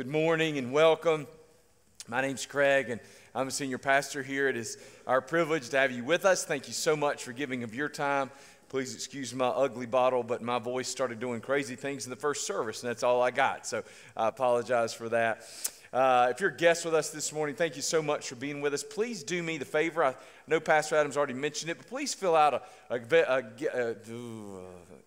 Good morning and welcome. My name's Craig, and I'm a senior pastor here. It is our privilege to have you with us. Thank you so much for giving of your time. Please excuse my ugly bottle, but my voice started doing crazy things in the first service, and that's all I got. So I apologize for that. Uh, if you're a guest with us this morning, thank you so much for being with us. Please do me the favor. I know Pastor Adams already mentioned it, but please fill out a, a, a, a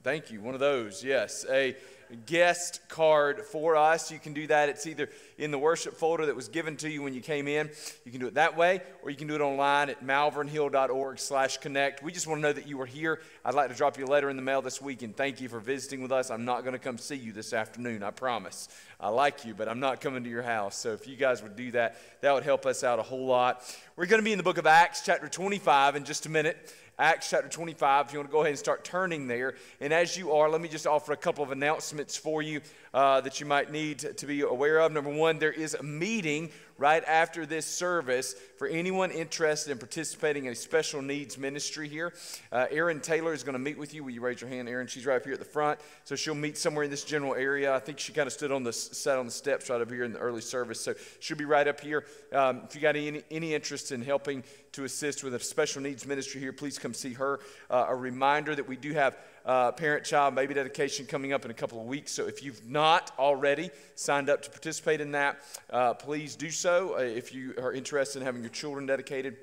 thank you, one of those, yes, a guest card for us. You can do that. It's either in the worship folder that was given to you when you came in. You can do it that way, or you can do it online at malvernhill.org slash connect. We just want to know that you were here. I'd like to drop you a letter in the mail this week and thank you for visiting with us. I'm not going to come see you this afternoon, I promise. I like you, but I'm not coming to your house. So if you guys would do that, that would help us out a whole lot. We're going to be in the book of Acts, chapter 25, in just a minute. Acts chapter 25. If you want to go ahead and start turning there. And as you are, let me just offer a couple of announcements for you uh, that you might need to be aware of. Number one, there is a meeting right after this service for anyone interested in participating in a special needs ministry here. Uh, Erin Taylor is going to meet with you. Will you raise your hand, Erin? She's right up here at the front. So she'll meet somewhere in this general area. I think she kind of stood on the sat on the steps right up here in the early service. So she'll be right up here. Um, if you got any, any interest in helping to assist with a special needs ministry here, please come see her. Uh, a reminder that we do have uh, parent child baby dedication coming up in a couple of weeks. So if you've not already signed up to participate in that, uh, please do so. Uh, if you are interested in having your children dedicated,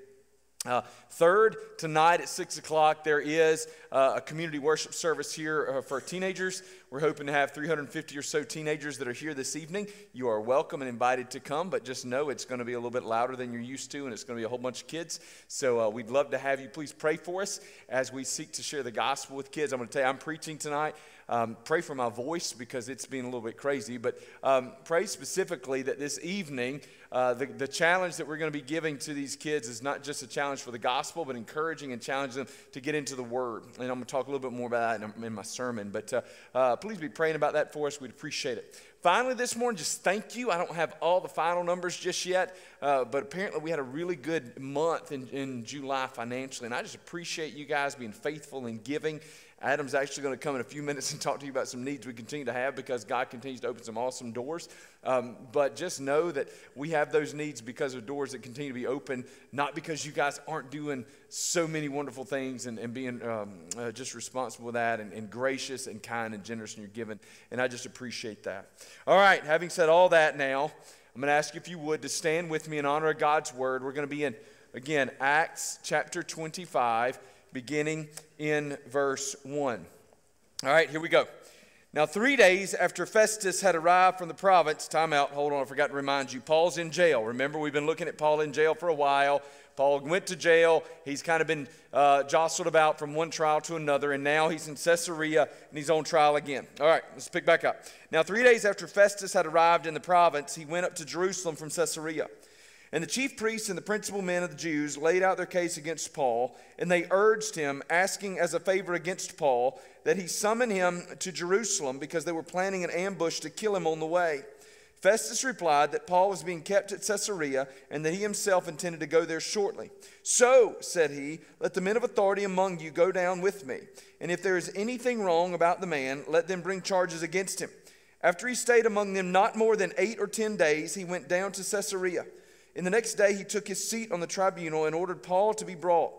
uh, third, tonight at 6 o'clock, there is uh, a community worship service here uh, for teenagers. We're hoping to have 350 or so teenagers that are here this evening. You are welcome and invited to come, but just know it's going to be a little bit louder than you're used to, and it's going to be a whole bunch of kids. So uh, we'd love to have you. Please pray for us as we seek to share the gospel with kids. I'm going to tell you, I'm preaching tonight. Um, pray for my voice because it's been a little bit crazy, but um, pray specifically that this evening, uh, the, the challenge that we're going to be giving to these kids is not just a challenge for the gospel, but encouraging and challenging them to get into the word. And I'm going to talk a little bit more about that in, in my sermon, but uh, uh, please be praying about that for us. We'd appreciate it. Finally, this morning, just thank you. I don't have all the final numbers just yet, uh, but apparently we had a really good month in, in July financially, and I just appreciate you guys being faithful and giving Adam's actually going to come in a few minutes and talk to you about some needs we continue to have because God continues to open some awesome doors. Um, but just know that we have those needs because of doors that continue to be open, not because you guys aren't doing so many wonderful things and, and being um, uh, just responsible with that and, and gracious and kind and generous in your giving. And I just appreciate that. All right, having said all that now, I'm going to ask you if you would to stand with me in honor of God's word. We're going to be in, again, Acts chapter 25 beginning in verse 1. All right, here we go. Now, three days after Festus had arrived from the province, time out, hold on, I forgot to remind you, Paul's in jail. Remember, we've been looking at Paul in jail for a while. Paul went to jail. He's kind of been uh, jostled about from one trial to another, and now he's in Caesarea and he's on trial again. All right, let's pick back up. Now, three days after Festus had arrived in the province, he went up to Jerusalem from Caesarea. And the chief priests and the principal men of the Jews laid out their case against Paul, and they urged him, asking as a favor against Paul, that he summon him to Jerusalem because they were planning an ambush to kill him on the way. Festus replied that Paul was being kept at Caesarea and that he himself intended to go there shortly. So, said he, let the men of authority among you go down with me. And if there is anything wrong about the man, let them bring charges against him. After he stayed among them not more than eight or ten days, he went down to Caesarea. And the next day he took his seat on the tribunal and ordered Paul to be brought.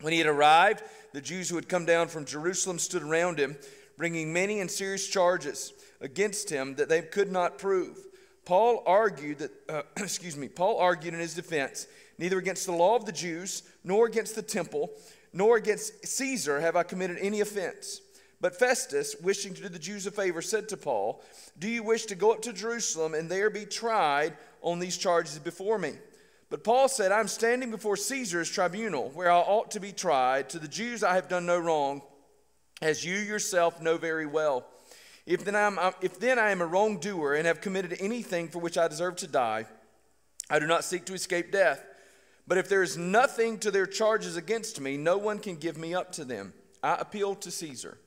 When he had arrived, the Jews who had come down from Jerusalem stood around him, bringing many and serious charges against him that they could not prove. Paul argued that, uh, excuse me, Paul argued in his defense, neither against the law of the Jews, nor against the temple, nor against Caesar have I committed any offense. But Festus, wishing to do the Jews a favor, said to Paul, Do you wish to go up to Jerusalem and there be tried on these charges before me? But Paul said, I'm standing before Caesar's tribunal, where I ought to be tried. To the Jews I have done no wrong, as you yourself know very well. If then, I'm, if then I am a wrongdoer and have committed anything for which I deserve to die, I do not seek to escape death. But if there is nothing to their charges against me, no one can give me up to them. I appeal to Caesar.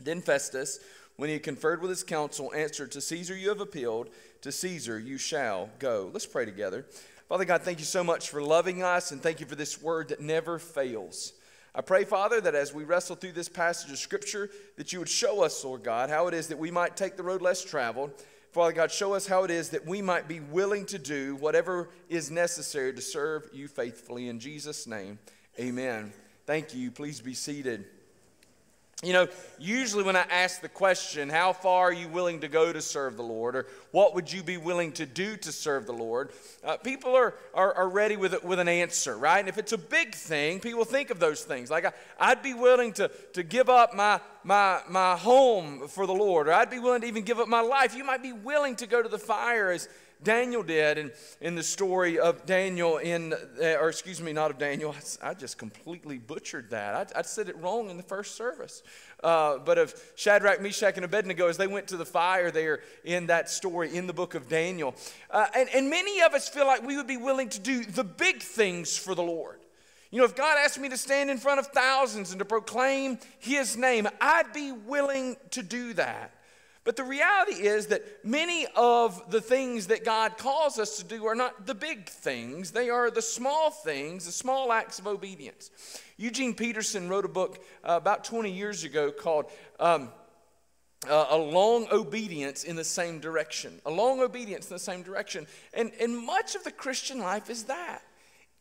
Then Festus, when he had conferred with his council, answered, To Caesar you have appealed, to Caesar you shall go. Let's pray together. Father God, thank you so much for loving us, and thank you for this word that never fails. I pray, Father, that as we wrestle through this passage of Scripture, that you would show us, Lord God, how it is that we might take the road less traveled, Father God, show us how it is that we might be willing to do whatever is necessary to serve you faithfully. In Jesus' name, amen. Thank you. Please be seated. You know, usually when I ask the question, how far are you willing to go to serve the Lord, or what would you be willing to do to serve the Lord, uh, people are, are, are, ready with, with an answer, right? And if it's a big thing, people think of those things. Like, I, would be willing to, to give up my, my, my home for the Lord, or I'd be willing to even give up my life. You might be willing to go to the fire as, Daniel did in, in the story of Daniel in, uh, or excuse me, not of Daniel. I, I just completely butchered that. I, I, said it wrong in the first service. Uh, but of Shadrach, Meshach, and Abednego as they went to the fire there in that story in the book of Daniel. Uh, and, and many of us feel like we would be willing to do the big things for the Lord. You know, if God asked me to stand in front of thousands and to proclaim His name, I'd be willing to do that. But the reality is that many of the things that God calls us to do are not the big things, they are the small things, the small acts of obedience. Eugene Peterson wrote a book uh, about 20 years ago called um, uh, A Long Obedience in the Same Direction. A long obedience in the same direction. And, and much of the Christian life is that.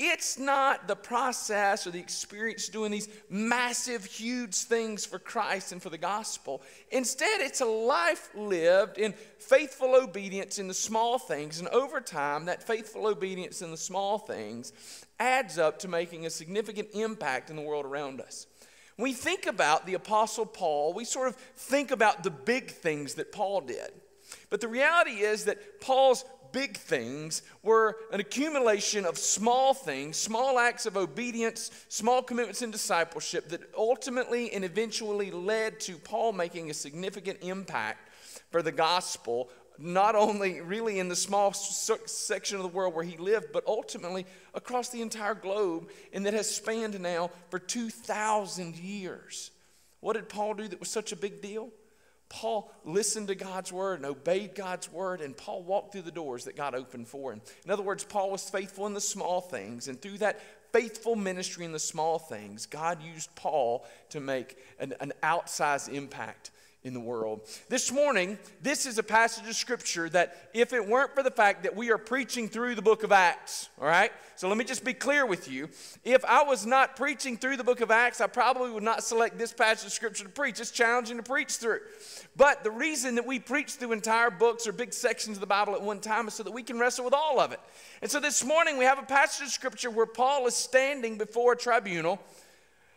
It's not the process or the experience doing these massive, huge things for Christ and for the gospel. Instead, it's a life lived in faithful obedience in the small things. And over time, that faithful obedience in the small things adds up to making a significant impact in the world around us. We think about the Apostle Paul, we sort of think about the big things that Paul did. But the reality is that Paul's big things were an accumulation of small things, small acts of obedience, small commitments in discipleship that ultimately and eventually led to Paul making a significant impact for the gospel, not only really in the small section of the world where he lived, but ultimately across the entire globe, and that has spanned now for 2,000 years. What did Paul do that was such a big deal? Paul listened to God's word and obeyed God's word, and Paul walked through the doors that God opened for him. In other words, Paul was faithful in the small things, and through that faithful ministry in the small things, God used Paul to make an, an outsized impact in the world. This morning, this is a passage of scripture that, if it weren't for the fact that we are preaching through the book of Acts, all right? So let me just be clear with you. If I was not preaching through the book of Acts, I probably would not select this passage of scripture to preach. It's challenging to preach through. But the reason that we preach through entire books or big sections of the Bible at one time is so that we can wrestle with all of it. And so this morning, we have a passage of scripture where Paul is standing before a tribunal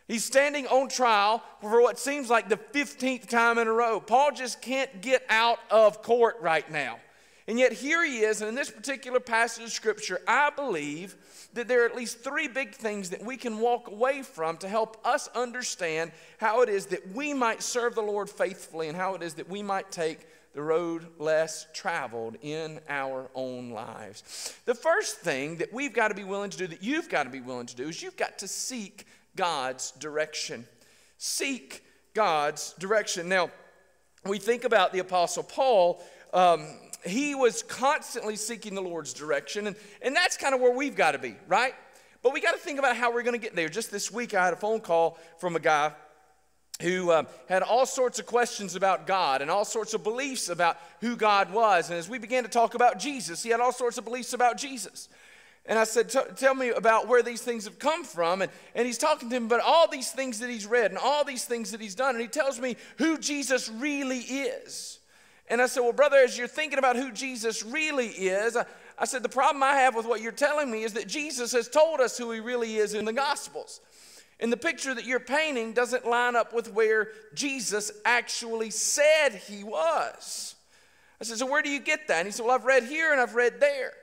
He's standing on trial for what seems like the 15th time in a row. Paul just can't get out of court right now. And yet here he is, and in this particular passage of Scripture, I believe that there are at least three big things that we can walk away from to help us understand how it is that we might serve the Lord faithfully and how it is that we might take the road less traveled in our own lives. The first thing that we've got to be willing to do, that you've got to be willing to do, is you've got to seek God's direction. Seek God's direction. Now, we think about the Apostle Paul. Um, he was constantly seeking the Lord's direction, and, and that's kind of where we've got to be, right? But we got to think about how we're going to get there. Just this week, I had a phone call from a guy who um, had all sorts of questions about God and all sorts of beliefs about who God was. And as we began to talk about Jesus, he had all sorts of beliefs about Jesus. And I said, Tell me about where these things have come from. And, and he's talking to him about all these things that he's read and all these things that he's done. And he tells me who Jesus really is. And I said, Well, brother, as you're thinking about who Jesus really is, I, I said, The problem I have with what you're telling me is that Jesus has told us who he really is in the Gospels. And the picture that you're painting doesn't line up with where Jesus actually said he was. I said, So where do you get that? And he said, Well, I've read here and I've read there.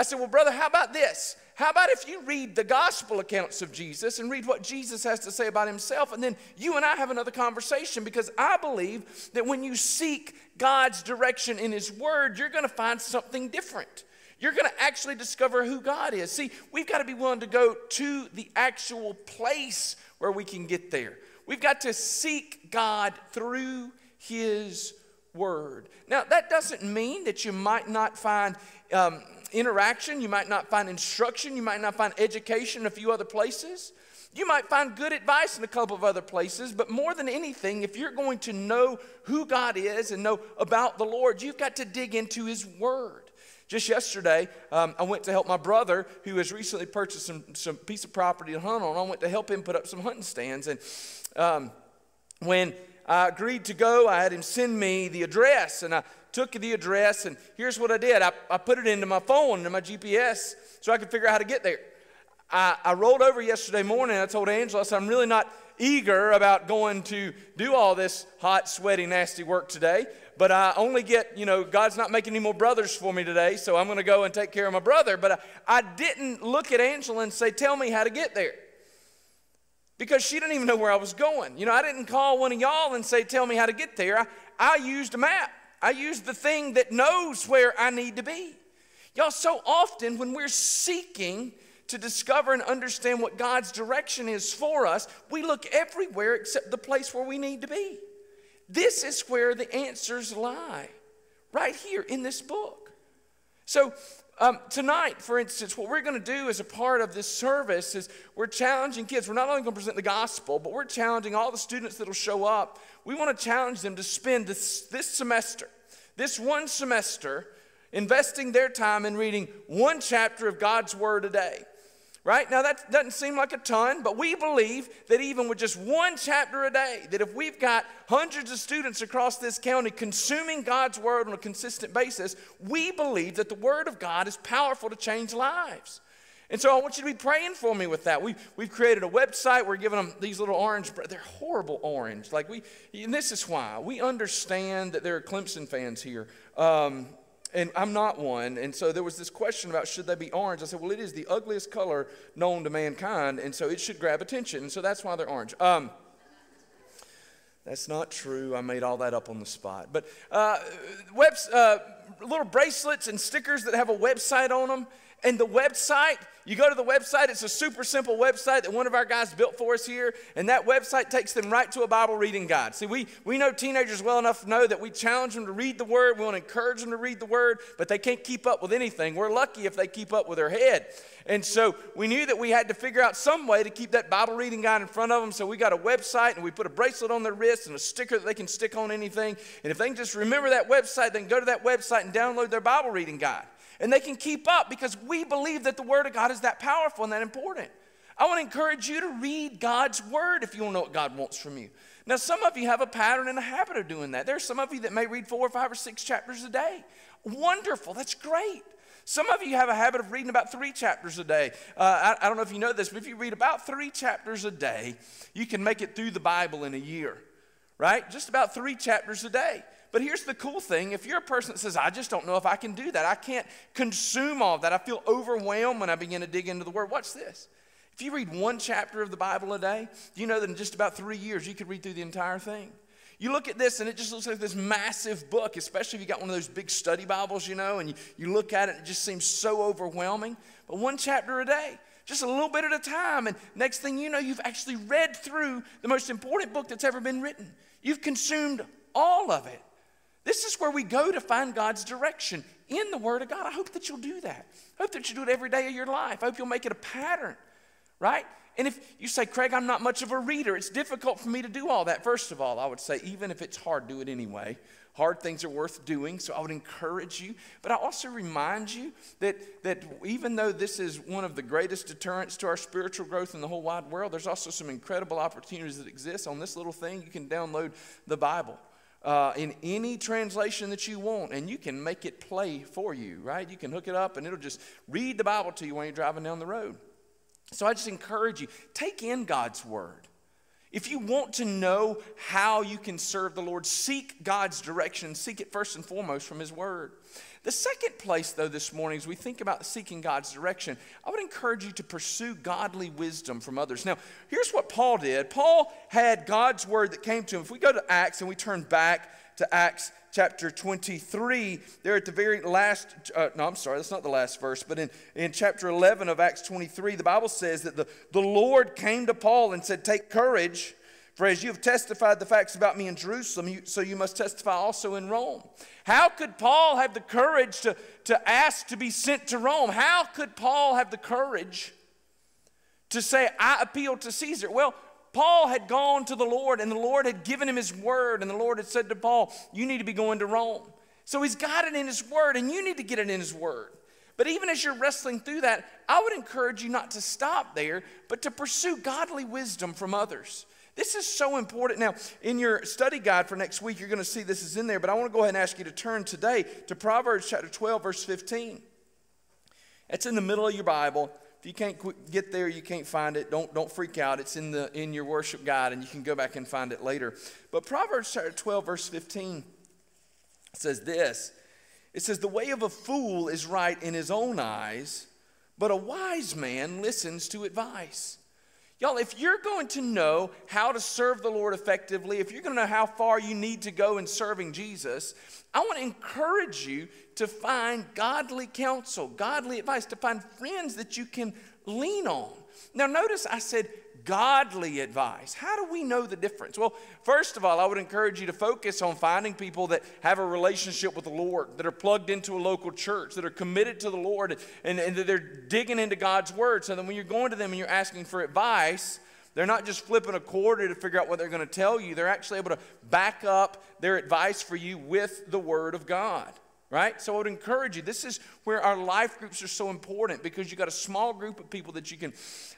I said, Well, brother, how about this? How about if you read the gospel accounts of Jesus and read what Jesus has to say about himself, and then you and I have another conversation? Because I believe that when you seek God's direction in his word, you're going to find something different. You're going to actually discover who God is. See, we've got to be willing to go to the actual place where we can get there. We've got to seek God through his word. Now, that doesn't mean that you might not find. Um, interaction, you might not find instruction, you might not find education in a few other places. You might find good advice in a couple of other places, but more than anything, if you're going to know who God is and know about the Lord, you've got to dig into His Word. Just yesterday, um, I went to help my brother who has recently purchased some, some piece of property to hunt on. I went to help him put up some hunting stands. And um, when I agreed to go, I had him send me the address. And I took the address, and here's what I did I, I put it into my phone, into my GPS, so I could figure out how to get there. I, I rolled over yesterday morning, I told Angela, I said, I'm really not eager about going to do all this hot, sweaty, nasty work today but I only get, you know, God's not making any more brothers for me today, so I'm going to go and take care of my brother. But I, I didn't look at Angela and say, Tell me how to get there. Because she didn't even know where I was going. You know, I didn't call one of y'all and say, Tell me how to get there. I, I used a map, I used the thing that knows where I need to be. Y'all, so often when we're seeking, to discover and understand what God's direction is for us, we look everywhere except the place where we need to be. This is where the answers lie, right here in this book. So, um, tonight, for instance, what we're going to do as a part of this service is we're challenging kids. We're not only going to present the gospel, but we're challenging all the students that will show up. We want to challenge them to spend this, this semester, this one semester, investing their time in reading one chapter of God's Word a day. Right? Now, that doesn't seem like a ton, but we believe that even with just one chapter a day, that if we've got hundreds of students across this county consuming God's Word on a consistent basis, we believe that the Word of God is powerful to change lives. And so I want you to be praying for me with that. We've, we've created a website. We're giving them these little orange, they're horrible orange. Like we, and this is why. We understand that there are Clemson fans here. Um, and I'm not one. And so there was this question about should they be orange? I said, well, it is the ugliest color known to mankind, and so it should grab attention. And so that's why they're orange. Um, that's not true. I made all that up on the spot. But uh, webs, uh, little bracelets and stickers that have a website on them. And the website, you go to the website, it's a super simple website that one of our guys built for us here, and that website takes them right to a Bible reading guide. See, we, we know teenagers well enough to know that we challenge them to read the Word, we want to encourage them to read the Word, but they can't keep up with anything. We're lucky if they keep up with their head. And so we knew that we had to figure out some way to keep that Bible reading guide in front of them, so we got a website and we put a bracelet on their wrist and a sticker that they can stick on anything. And if they can just remember that website, then go to that website and download their Bible reading guide and they can keep up because we believe that the Word of God is that powerful and that important. I want to encourage you to read God's Word if you want to know what God wants from you. Now, some of you have a pattern and a habit of doing that. There are some of you that may read four or five or six chapters a day. Wonderful, that's great. Some of you have a habit of reading about three chapters a day. Uh, I, I don't know if you know this, but if you read about three chapters a day, you can make it through the Bible in a year, right? Just about three chapters a day. But here's the cool thing if you're a person that says, I just don't know if I can do that, I can't consume all that, I feel overwhelmed when I begin to dig into the Word, watch this. If you read one chapter of the Bible a day, you know that in just about three years you could read through the entire thing? You look at this and it just looks like this massive book, especially if you got one of those big study Bibles, you know, and you, you look at it and it just seems so overwhelming. But one chapter a day, just a little bit at a time. And next thing you know, you've actually read through the most important book that's ever been written. You've consumed all of it. This is where we go to find God's direction in the Word of God. I hope that you'll do that. I hope that you do it every day of your life. I hope you'll make it a pattern, right? And if you say, Craig, I'm not much of a reader, it's difficult for me to do all that. First of all, I would say, even if it's hard, do it anyway. Hard things are worth doing, so I would encourage you. But I also remind you that, that even though this is one of the greatest deterrents to our spiritual growth in the whole wide world, there's also some incredible opportunities that exist on this little thing. You can download the Bible uh, in any translation that you want, and you can make it play for you, right? You can hook it up and it'll just read the Bible to you when you're driving down the road. So I just encourage you take in God's Word. If you want to know how you can serve the Lord, seek God's direction. Seek it first and foremost from His Word. The second place, though, this morning, as we think about seeking God's direction, I would encourage you to pursue godly wisdom from others. Now, here's what Paul did Paul had God's word that came to him. If we go to Acts and we turn back to Acts chapter 23, there at the very last, uh, no, I'm sorry, that's not the last verse, but in, in chapter 11 of Acts 23, the Bible says that the, the Lord came to Paul and said, Take courage. For as you have testified the facts about me in Jerusalem, you, so you must testify also in Rome. How could Paul have the courage to, to ask to be sent to Rome? How could Paul have the courage to say, I appeal to Caesar. Well, Paul had gone to the Lord and the Lord had given him his word, and the Lord had said to Paul, You need to be going to Rome. So he's got it in his word, and you need to get it in his word. But even as you're wrestling through that, I would encourage you not to stop there, but to pursue godly wisdom from others. This is so important. Now, in your study guide for next week, you're going to see this is in there, but I want to go ahead and ask you to turn today to Proverbs chapter 12, verse 15. It's in the middle of your Bible. If you can't get there, you can't find it. Don't, don't freak out. It's in, the, in your worship guide, and you can go back and find it later. But Proverbs chapter 12, verse 15 says this It says, The way of a fool is right in his own eyes, but a wise man listens to advice. Y'all, if you're going to know how to serve the Lord effectively, if you're going to know how far you need to go in serving Jesus, I want to encourage you to find godly counsel, godly advice, to find friends that you can lean on. Now, notice I said godly advice. How do we know the difference? Well, first of all, I would encourage you to focus on finding people that have a relationship with the Lord, that are plugged into a local church, that are committed to the Lord, and, and that they're digging into God's Word. So that when you're going to them and you're asking for advice, they're not just flipping a quarter to figure out what they're going to tell you. They're actually able to back up their advice for you with the Word of God right? So I would encourage you. This is where our life groups are so important because you got a small group of people that you can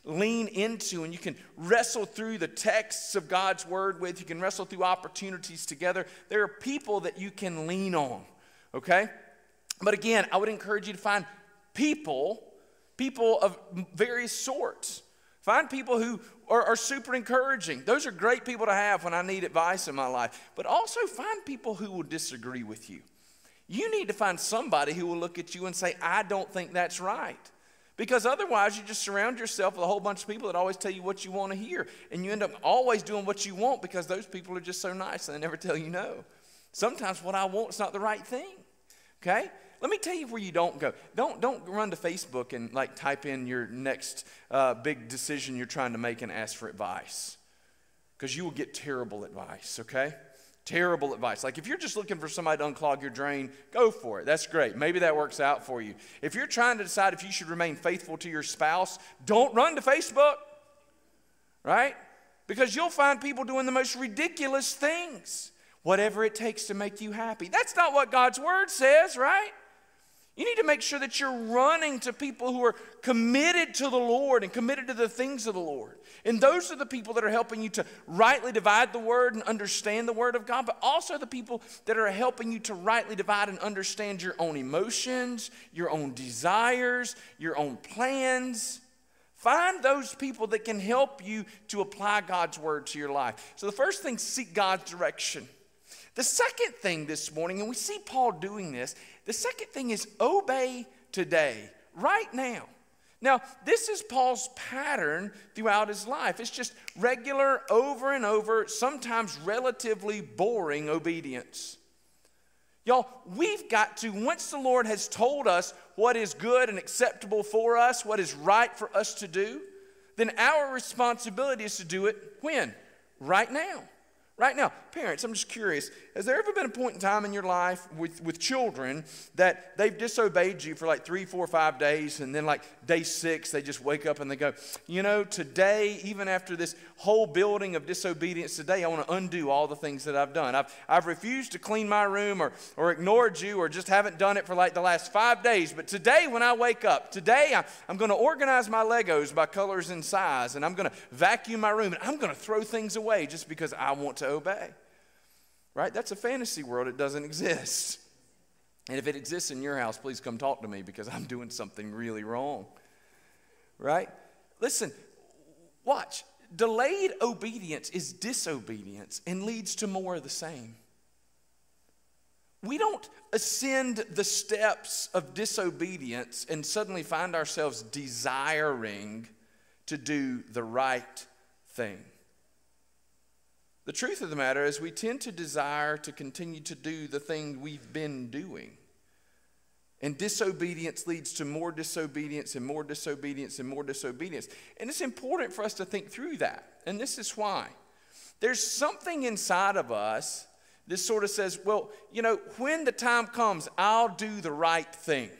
lean into and you can wrestle through the texts of God's word with. You can wrestle through opportunities together. There are people that you can lean on, okay? But again, I would encourage you to find people, people of various sorts. Find people who are, are, super encouraging. Those are great people to have when I need advice in my life. But also find people who will disagree with you. You need to find somebody who will look at you and say, I don't think that's right. Because otherwise, you just surround yourself with a whole bunch of people that always tell you what you want to hear. And you end up always doing what you want because those people are just so nice and they never tell you no. Sometimes what I want is not the right thing. Okay? Let me tell you where you don't go. Don't, don't run to Facebook and like type in your next uh, big decision you're trying to make and ask for advice. Because you will get terrible advice, okay? Terrible advice. Like if you're just looking for somebody to unclog your drain, go for it. That's great. Maybe that works out for you. If you're trying to decide if you should remain faithful to your spouse, don't run to Facebook, right? Because you'll find people doing the most ridiculous things. Whatever it takes to make you happy. That's not what God's word says, right? You need to make sure that you're running to people who are committed to the Lord and committed to the things of the Lord. And those are the people that are helping you to rightly divide the word and understand the word of God, but also the people that are helping you to rightly divide and understand your own emotions, your own desires, your own plans. Find those people that can help you to apply God's word to your life. So the first thing, seek God's direction. The second thing this morning, and we see Paul doing this, the second thing is obey today, right now. Now, this is Paul's pattern throughout his life. It's just regular, over and over, sometimes relatively boring obedience. Y'all, we've got to, once the Lord has told us what is good and acceptable for us, what is right for us to do, then our responsibility is to do it when? Right now. Right now, parents, I'm just curious has there ever been a point in time in your life with, with children that they've disobeyed you for like three, four, five days, and then like day six, they just wake up and they go, You know, today, even after this whole building of disobedience today, I want to undo all the things that I've done. I've, I've refused to clean my room or, or ignored you or just haven't done it for like the last five days. But today, when I wake up, today I, I'm going to organize my Legos by colors and size, and I'm going to vacuum my room, and I'm going to throw things away just because I want to obey. Right? That's a fantasy world. It doesn't exist. And if it exists in your house, please come talk to me because I'm doing something really wrong. Right? Listen, watch. Delayed obedience is disobedience and leads to more of the same. We don't ascend the steps of disobedience and suddenly find ourselves desiring to do the right thing. The truth of the matter is, we tend to desire to continue to do the thing we've been doing. And disobedience leads to more disobedience and more disobedience and more disobedience. And it's important for us to think through that. And this is why. There's something inside of us that sort of says, well, you know, when the time comes, I'll do the right thing.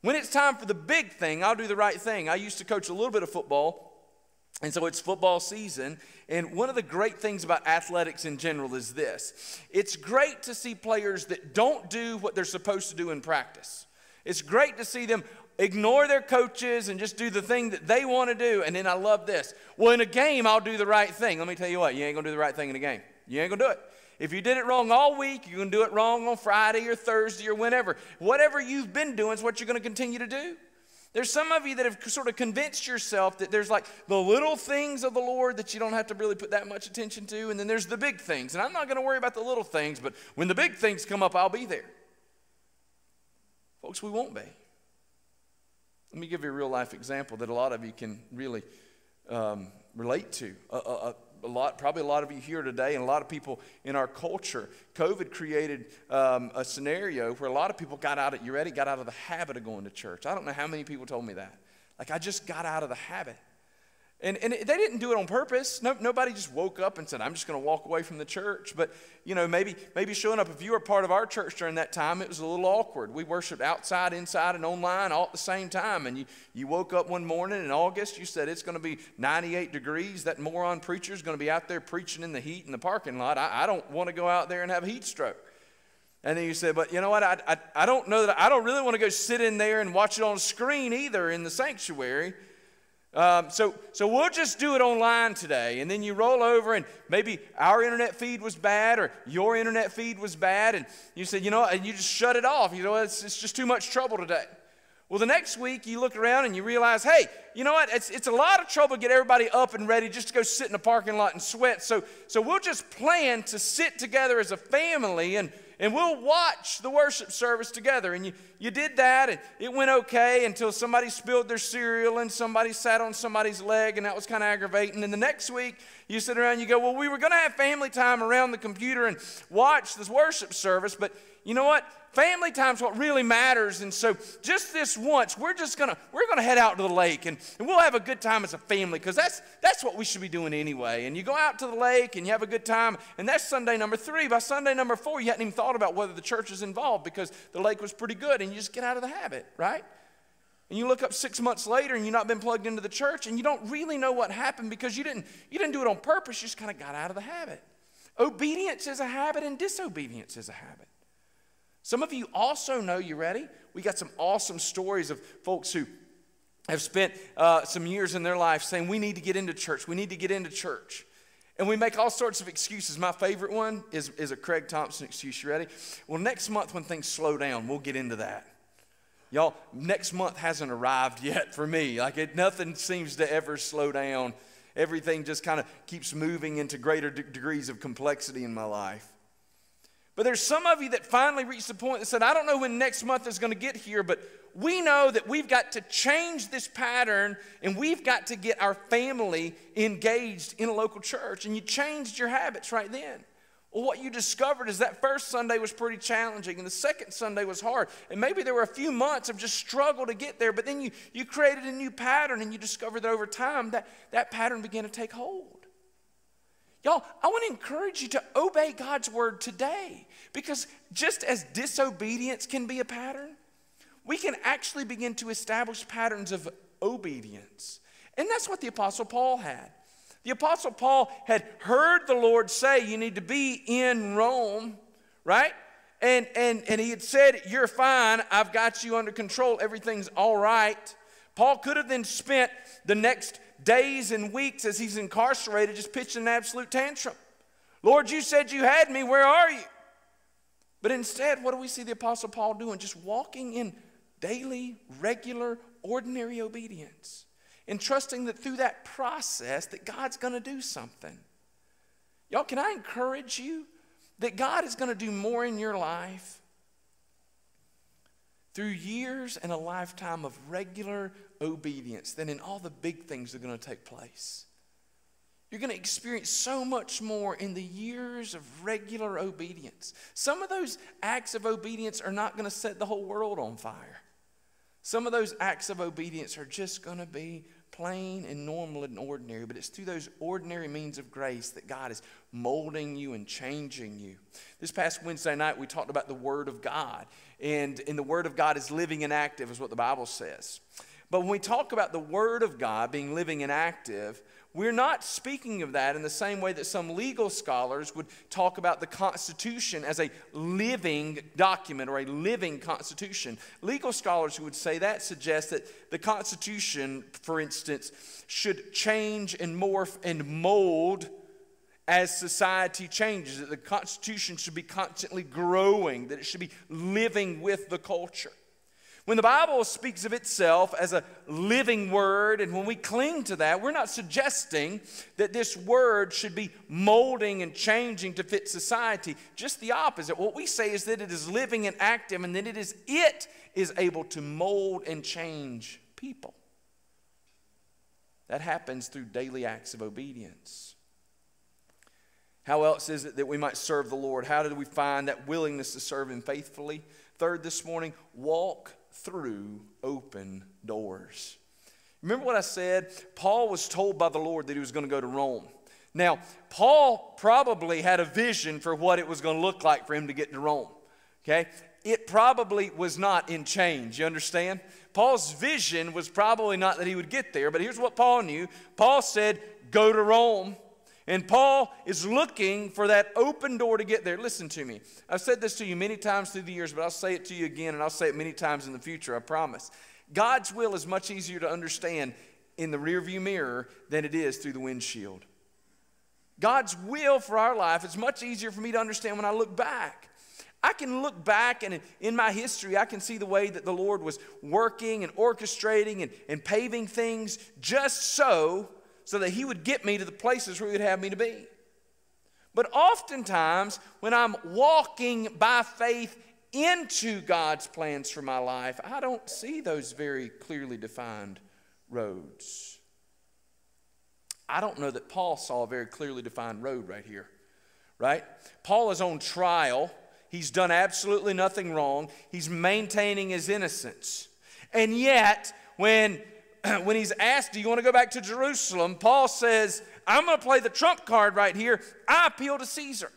When it's time for the big thing, I'll do the right thing. I used to coach a little bit of football, and so it's football season. And one of the great things about athletics in general is this it's great to see players that don't do what they're supposed to do in practice. It's great to see them ignore their coaches and just do the thing that they want to do. And then I love this. Well, in a game, I'll do the right thing. Let me tell you what, you ain't going to do the right thing in a game. You ain't going to do it. If you did it wrong all week, you're going to do it wrong on Friday or Thursday or whenever. Whatever you've been doing is what you're going to continue to do. There's some of you that have sort of convinced yourself that there's like the little things of the Lord that you don't have to really put that much attention to, and then there's the big things. And I'm not going to worry about the little things, but when the big things come up, I'll be there. Folks, we won't be. Let me give you a real life example that a lot of you can really um, relate to. A, a, a lot, probably a lot of you here today, and a lot of people in our culture. COVID created um, a scenario where a lot of people got out of, you ready, got out of the habit of going to church. I don't know how many people told me that. Like, I just got out of the habit. And, and they didn't do it on purpose. No, nobody just woke up and said, I'm just going to walk away from the church. But, you know, maybe, maybe showing up, if you were part of our church during that time, it was a little awkward. We worshiped outside, inside, and online all at the same time. And you, you woke up one morning in August, you said, it's going to be 98 degrees. That moron preacher is going to be out there preaching in the heat in the parking lot. I, I don't want to go out there and have a heat stroke. And then you said, but you know what? I, I, I don't know that I don't really want to go sit in there and watch it on screen either in the sanctuary. Um, so, so we'll just do it online today. And then you roll over, and maybe our internet feed was bad or your internet feed was bad. And you said, you know, and you just shut it off. You know, it's, it's just too much trouble today. Well, the next week you look around and you realize, hey, you know what? It's, it's a lot of trouble to get everybody up and ready just to go sit in a parking lot and sweat. So, so we'll just plan to sit together as a family and and we'll watch the worship service together. And you, you did that, and it went okay until somebody spilled their cereal and somebody sat on somebody's leg, and that was kind of aggravating. And the next week, you sit around and you go, Well, we were going to have family time around the computer and watch this worship service, but you know what? Family time's what really matters. And so just this once, we're just gonna we're gonna head out to the lake and, and we'll have a good time as a family, because that's that's what we should be doing anyway. And you go out to the lake and you have a good time, and that's Sunday number three. By Sunday number four, you hadn't even thought about whether the church is involved because the lake was pretty good, and you just get out of the habit, right? And you look up six months later and you've not been plugged into the church and you don't really know what happened because you didn't, you didn't do it on purpose, you just kind of got out of the habit. Obedience is a habit and disobedience is a habit. Some of you also know, you ready? We got some awesome stories of folks who have spent uh, some years in their life saying, We need to get into church. We need to get into church. And we make all sorts of excuses. My favorite one is, is a Craig Thompson excuse. You ready? Well, next month when things slow down, we'll get into that. Y'all, next month hasn't arrived yet for me. Like, it, nothing seems to ever slow down. Everything just kind of keeps moving into greater de- degrees of complexity in my life. But there's some of you that finally reached the point that said, I don't know when next month is going to get here, but we know that we've got to change this pattern and we've got to get our family engaged in a local church. And you changed your habits right then. Well, what you discovered is that first Sunday was pretty challenging and the second Sunday was hard. And maybe there were a few months of just struggle to get there, but then you, you created a new pattern and you discovered that over time that, that pattern began to take hold. Y'all, I want to encourage you to obey God's word today because just as disobedience can be a pattern, we can actually begin to establish patterns of obedience. And that's what the Apostle Paul had. The Apostle Paul had heard the Lord say, You need to be in Rome, right? And, and, and he had said, You're fine. I've got you under control. Everything's all right. Paul could have then spent the next days and weeks as he's incarcerated just pitching an absolute tantrum. Lord, you said you had me. Where are you? But instead, what do we see the Apostle Paul doing? Just walking in daily, regular, ordinary obedience and trusting that through that process that God's going to do something. Y'all, can I encourage you that God is going to do more in your life through years and a lifetime of regular obedience than in all the big things that are going to take place. You're going to experience so much more in the years of regular obedience. Some of those acts of obedience are not going to set the whole world on fire. Some of those acts of obedience are just going to be plain and normal and ordinary, but it's through those ordinary means of grace that God is molding you and changing you. This past Wednesday night, we talked about the Word of God, and, and the Word of God is living and active, is what the Bible says. But when we talk about the Word of God being living and active, we're not speaking of that in the same way that some legal scholars would talk about the Constitution as a living document or a living Constitution. Legal scholars who would say that suggest that the Constitution, for instance, should change and morph and mold as society changes, that the Constitution should be constantly growing, that it should be living with the culture. When the Bible speaks of itself as a living word, and when we cling to that, we're not suggesting that this word should be molding and changing to fit society. Just the opposite. What we say is that it is living and active, and that it is it is able to mold and change people. That happens through daily acts of obedience. How else is it that we might serve the Lord? How do we find that willingness to serve Him faithfully? Third, this morning, walk through open doors. Remember what I said? Paul was told by the Lord that he was going to go to Rome. Now, Paul probably had a vision for what it was going to look like for him to get to Rome. Okay? It probably was not in chains. You understand? Paul's vision was probably not that he would get there, but here's what Paul knew Paul said, Go to Rome. And Paul is looking for that open door to get there. Listen to me. I've said this to you many times through the years, but I'll say it to you again, and I'll say it many times in the future, I promise. God's will is much easier to understand in the rearview mirror than it is through the windshield. God's will for our life is much easier for me to understand when I look back. I can look back and in my history, I can see the way that the Lord was working and orchestrating and, and paving things just so so that He would get me to the places where He would have me to be. But oftentimes, when I'm walking by faith into God's plans for my life, I don't see those very clearly defined roads. I don't know that Paul saw a very clearly defined road right here, right? Paul is on trial. He's done absolutely nothing wrong. He's maintaining his innocence. And yet, when when he's asked, Do you want to go back to Jerusalem? Paul says, I'm going to play the trump card right here. I appeal to Caesar.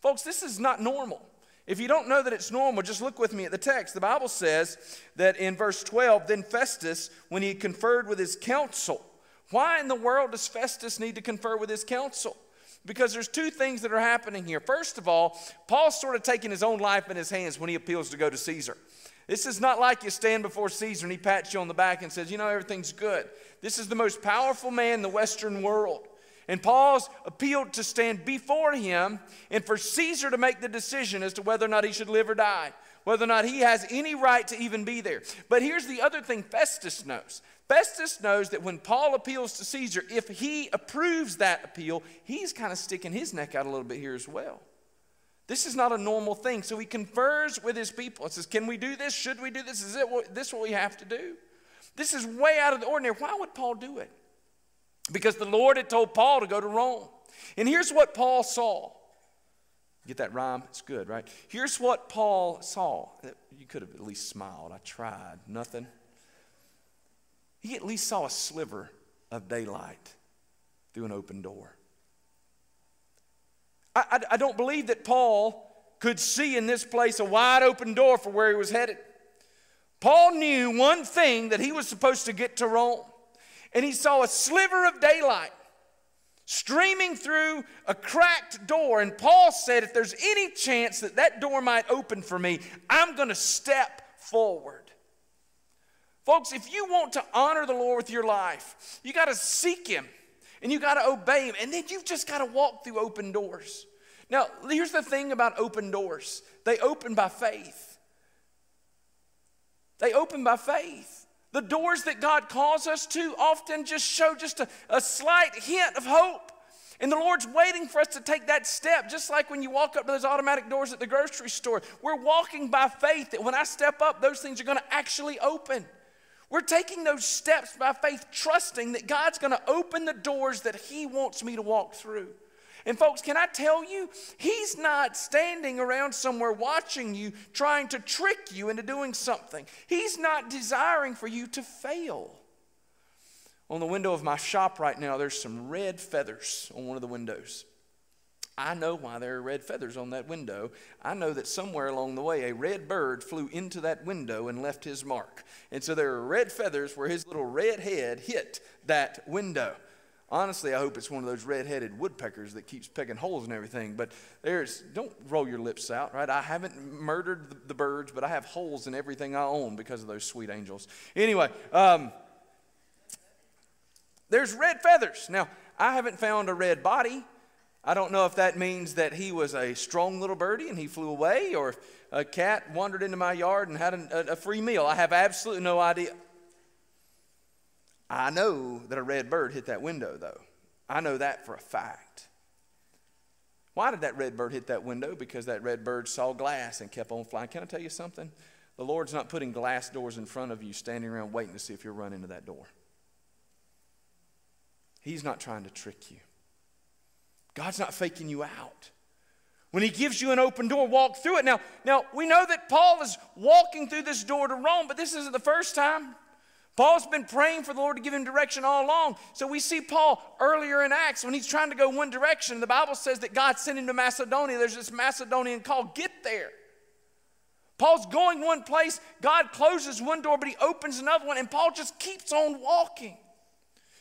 Folks, this is not normal. If you don't know that it's normal, just look with me at the text. The Bible says that in verse 12, then Festus, when he conferred with his council, why in the world does Festus need to confer with his council? Because there's two things that are happening here. First of all, Paul's sort of taking his own life in his hands when he appeals to go to Caesar. This is not like you stand before Caesar and he pats you on the back and says, You know, everything's good. This is the most powerful man in the Western world. And Paul's appealed to stand before him and for Caesar to make the decision as to whether or not he should live or die, whether or not he has any right to even be there. But here's the other thing Festus knows Festus knows that when Paul appeals to Caesar, if he approves that appeal, he's kind of sticking his neck out a little bit here as well. This is not a normal thing. So he confers with his people and says, Can we do this? Should we do this? Is it what, this what we have to do? This is way out of the ordinary. Why would Paul do it? Because the Lord had told Paul to go to Rome. And here's what Paul saw. Get that rhyme? It's good, right? Here's what Paul saw. You could have at least smiled. I tried. Nothing. He at least saw a sliver of daylight through an open door. I, I, I don't believe that Paul could see in this place a wide open door for where he was headed. Paul knew one thing that he was supposed to get to Rome, and he saw a sliver of daylight streaming through a cracked door. And Paul said, If there's any chance that that door might open for me, I'm going to step forward. Folks, if you want to honor the Lord with your life, you got to seek Him and you got to obey him. And then you've just got to walk through open doors. Now, here's the thing about open doors they open by faith. They open by faith. The doors that God calls us to often just show just a, a slight hint of hope. And the Lord's waiting for us to take that step, just like when you walk up to those automatic doors at the grocery store. We're walking by faith that when I step up, those things are going to actually open. We're taking those steps by faith, trusting that God's going to open the doors that He wants me to walk through. And, folks, can I tell you, He's not standing around somewhere watching you, trying to trick you into doing something. He's not desiring for you to fail. On the window of my shop right now, there's some red feathers on one of the windows. I know why there are red feathers on that window. I know that somewhere along the way, a red bird flew into that window and left his mark. And so there are red feathers where his little red head hit that window. Honestly, I hope it's one of those red-headed woodpeckers that keeps pecking holes and everything. But there's, don't roll your lips out, right? I haven't murdered the, the birds, but I have holes in everything I own because of those sweet angels. Anyway, um, there's red feathers. Now, I haven't found a red body. I don't know if that means that he was a strong little birdie and he flew away, or if a cat wandered into my yard and had a, a free meal. I have absolutely no idea. I know that a red bird hit that window, though. I know that for a fact. Why did that red bird hit that window? Because that red bird saw glass and kept on flying. Can I tell you something? The Lord's not putting glass doors in front of you, standing around waiting to see if you'll run into that door. He's not trying to trick you. God's not faking you out. When he gives you an open door, walk through it. Now, now we know that Paul is walking through this door to Rome, but this isn't the first time. Paul's been praying for the Lord to give him direction all along. So we see Paul earlier in Acts when he's trying to go one direction. The Bible says that God sent him to Macedonia. There's this Macedonian call, get there. Paul's going one place, God closes one door, but he opens another one, and Paul just keeps on walking.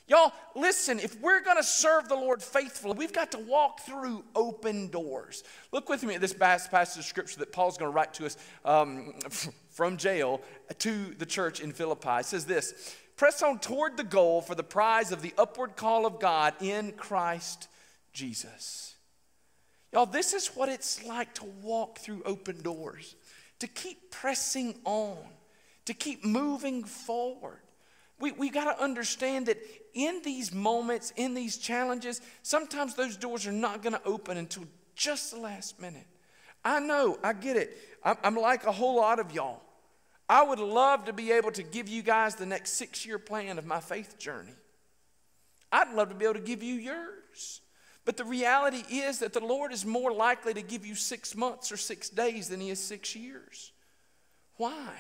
Y'all, listen, if we're going to serve the Lord faithfully, we've got to walk through open doors. Look with me at this passage of scripture that Paul's going to write to us um, from jail to the church in Philippi. It says this Press on toward the goal for the prize of the upward call of God in Christ Jesus. Y'all, this is what it's like to walk through open doors, to keep pressing on, to keep moving forward. We, we got to understand that in these moments, in these challenges, sometimes those doors are not going to open until just the last minute. I know, I get it. I'm, I'm like a whole lot of y'all. I would love to be able to give you guys the next six year plan of my faith journey. I'd love to be able to give you yours. But the reality is that the Lord is more likely to give you six months or six days than He is six years. Why?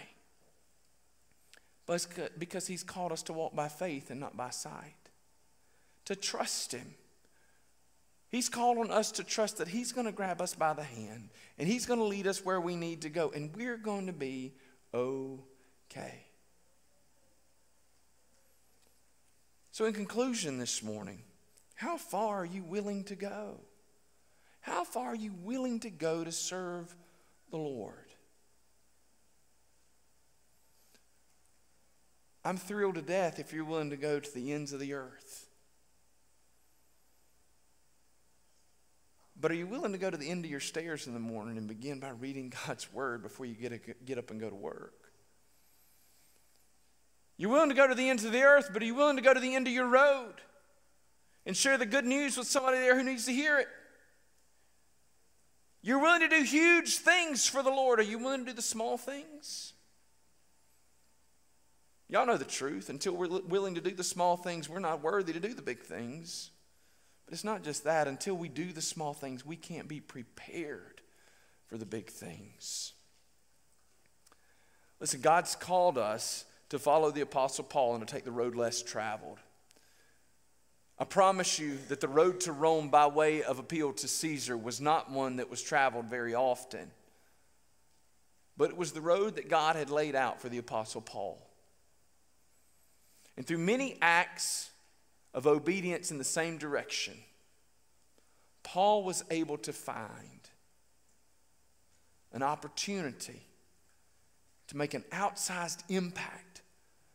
because He's called us to walk by faith and not by sight, to trust Him. He's called on us to trust that He's going to grab us by the hand and He's going to lead us where we need to go, and we're going to be okay. So, in conclusion this morning, how far are you willing to go? How far are you willing to go to serve the Lord? I'm thrilled to death if you're willing to go to the ends of the earth. But are you willing to go to the end of your stairs in the morning and begin by reading God's word before you get, a, get up and go to work? You're willing to go to the ends of the earth, but are you willing to go to the end of your road and share the good news with somebody there who needs to hear it? You're willing to do huge things for the Lord. Are you willing to do the small things? Y'all know the truth. Until we're willing to do the small things, we're not worthy to do the big things. But it's not just that. Until we do the small things, we can't be prepared for the big things. Listen, God's called us to follow the Apostle Paul and to take the road less traveled. I promise you that the road to Rome by way of appeal to Caesar was not one that was traveled very often, but it was the road that God had laid out for the Apostle Paul. And through many acts of obedience in the same direction, Paul was able to find an opportunity to make an outsized impact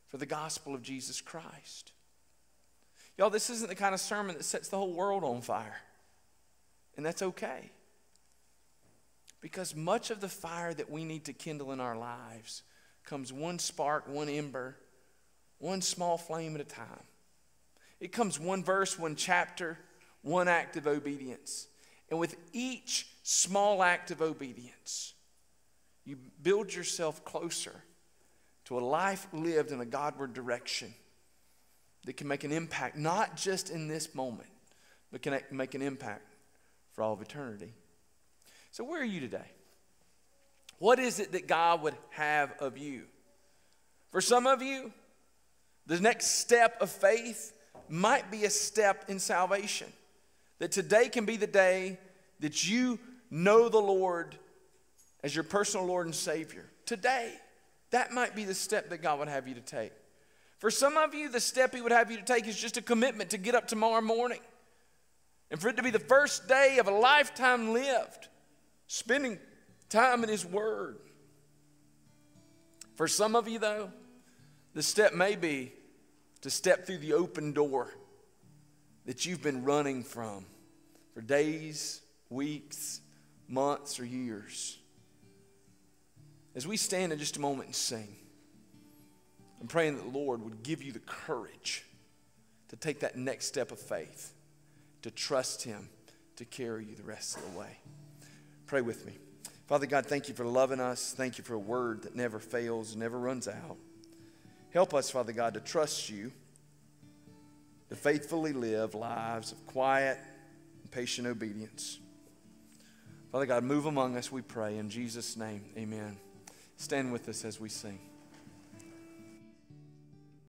for the gospel of Jesus Christ. Y'all, this isn't the kind of sermon that sets the whole world on fire. And that's okay. Because much of the fire that we need to kindle in our lives comes one spark, one ember one small flame at a time. It comes one verse, one chapter, one act of obedience. And with each small act of obedience, you build yourself closer to a life lived in a Godward direction that can make an impact, not just in this moment, but can make an impact for all of eternity. So, where are you today? What is it that God would have of you? For some of you, The next step of faith might be a step in salvation. That today can be the day that you know the Lord as your personal Lord and Savior. Today, that might be the step that God would have you to take. For some of you, the step He would have you to take is just a commitment to get up tomorrow morning and for it to be the first day of a lifetime lived, spending time in His Word. For some of you, though, the step may be to step through the open door that you've been running from for days, weeks, months, or years. As we stand in just a moment and sing, I'm praying that the Lord would give you the courage to take that next step of faith, to trust Him to carry you the rest of the way. Pray with me. Father God, thank you for loving us. Thank you for a word that never fails, never runs out. Help us, Father God, to trust you, to faithfully live lives of quiet and patient obedience. Father God, move among us, we pray. In Jesus' name, amen. Stand with us as we sing.